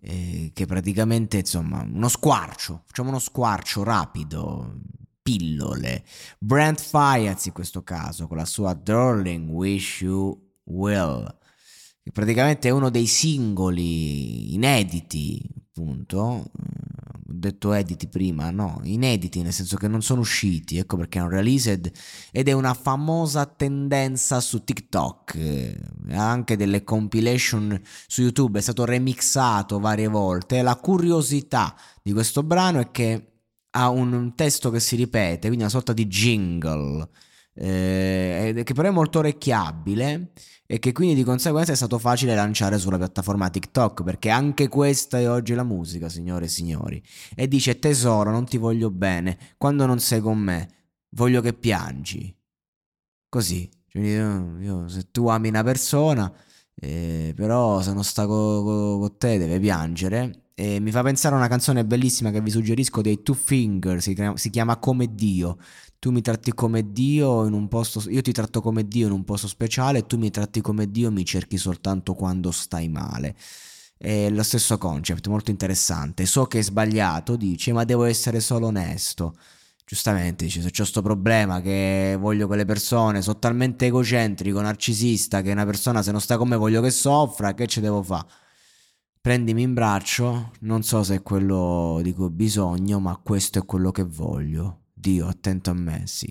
eh, che praticamente insomma uno squarcio, facciamo uno squarcio rapido, pillole. Brent Fiatz in questo caso con la sua Darling Wish You Will, che praticamente è uno dei singoli inediti, appunto, detto editi prima, no, inediti nel senso che non sono usciti, ecco perché è un released ed è una famosa tendenza su TikTok, eh, anche delle compilation su YouTube, è stato remixato varie volte. La curiosità di questo brano è che ha un testo che si ripete, quindi una sorta di jingle, eh, che però è molto orecchiabile e che quindi di conseguenza è stato facile lanciare sulla piattaforma TikTok perché anche questa è oggi la musica, signore e signori. E dice tesoro, non ti voglio bene, quando non sei con me, voglio che piangi. Così, cioè, io, io, se tu ami una persona, eh, però se non sta con co, co te deve piangere. E mi fa pensare a una canzone bellissima che vi suggerisco dei Two Finger, si, si chiama Come Dio tu mi tratti come Dio in un posto, io ti tratto come Dio in un posto speciale tu mi tratti come Dio mi cerchi soltanto quando stai male. È lo stesso concept, molto interessante. So che è sbagliato, dice, ma devo essere solo onesto. Giustamente dice, se c'è questo problema che voglio che le persone, sono talmente egocentrico, narcisista, che una persona se non sta con me voglio che soffra, che ce devo fare? Prendimi in braccio, non so se è quello di cui ho bisogno, ma questo è quello che voglio. Dio, attento a me, sì.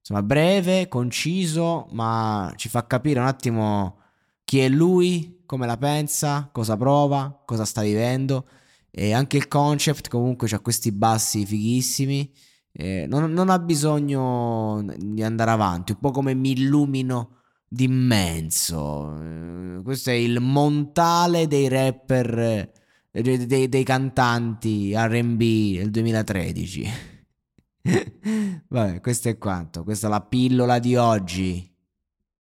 Insomma, breve, conciso, ma ci fa capire un attimo chi è lui, come la pensa, cosa prova, cosa sta vivendo. E anche il concept comunque ha questi bassi fighissimi. Eh, non, non, ha bisogno di andare avanti, un po' come mi illumino d'immenso. Eh, questo è il montale dei rapper, eh, dei, dei cantanti RB del 2013. Vabbè, questo è quanto. Questa è la pillola di oggi.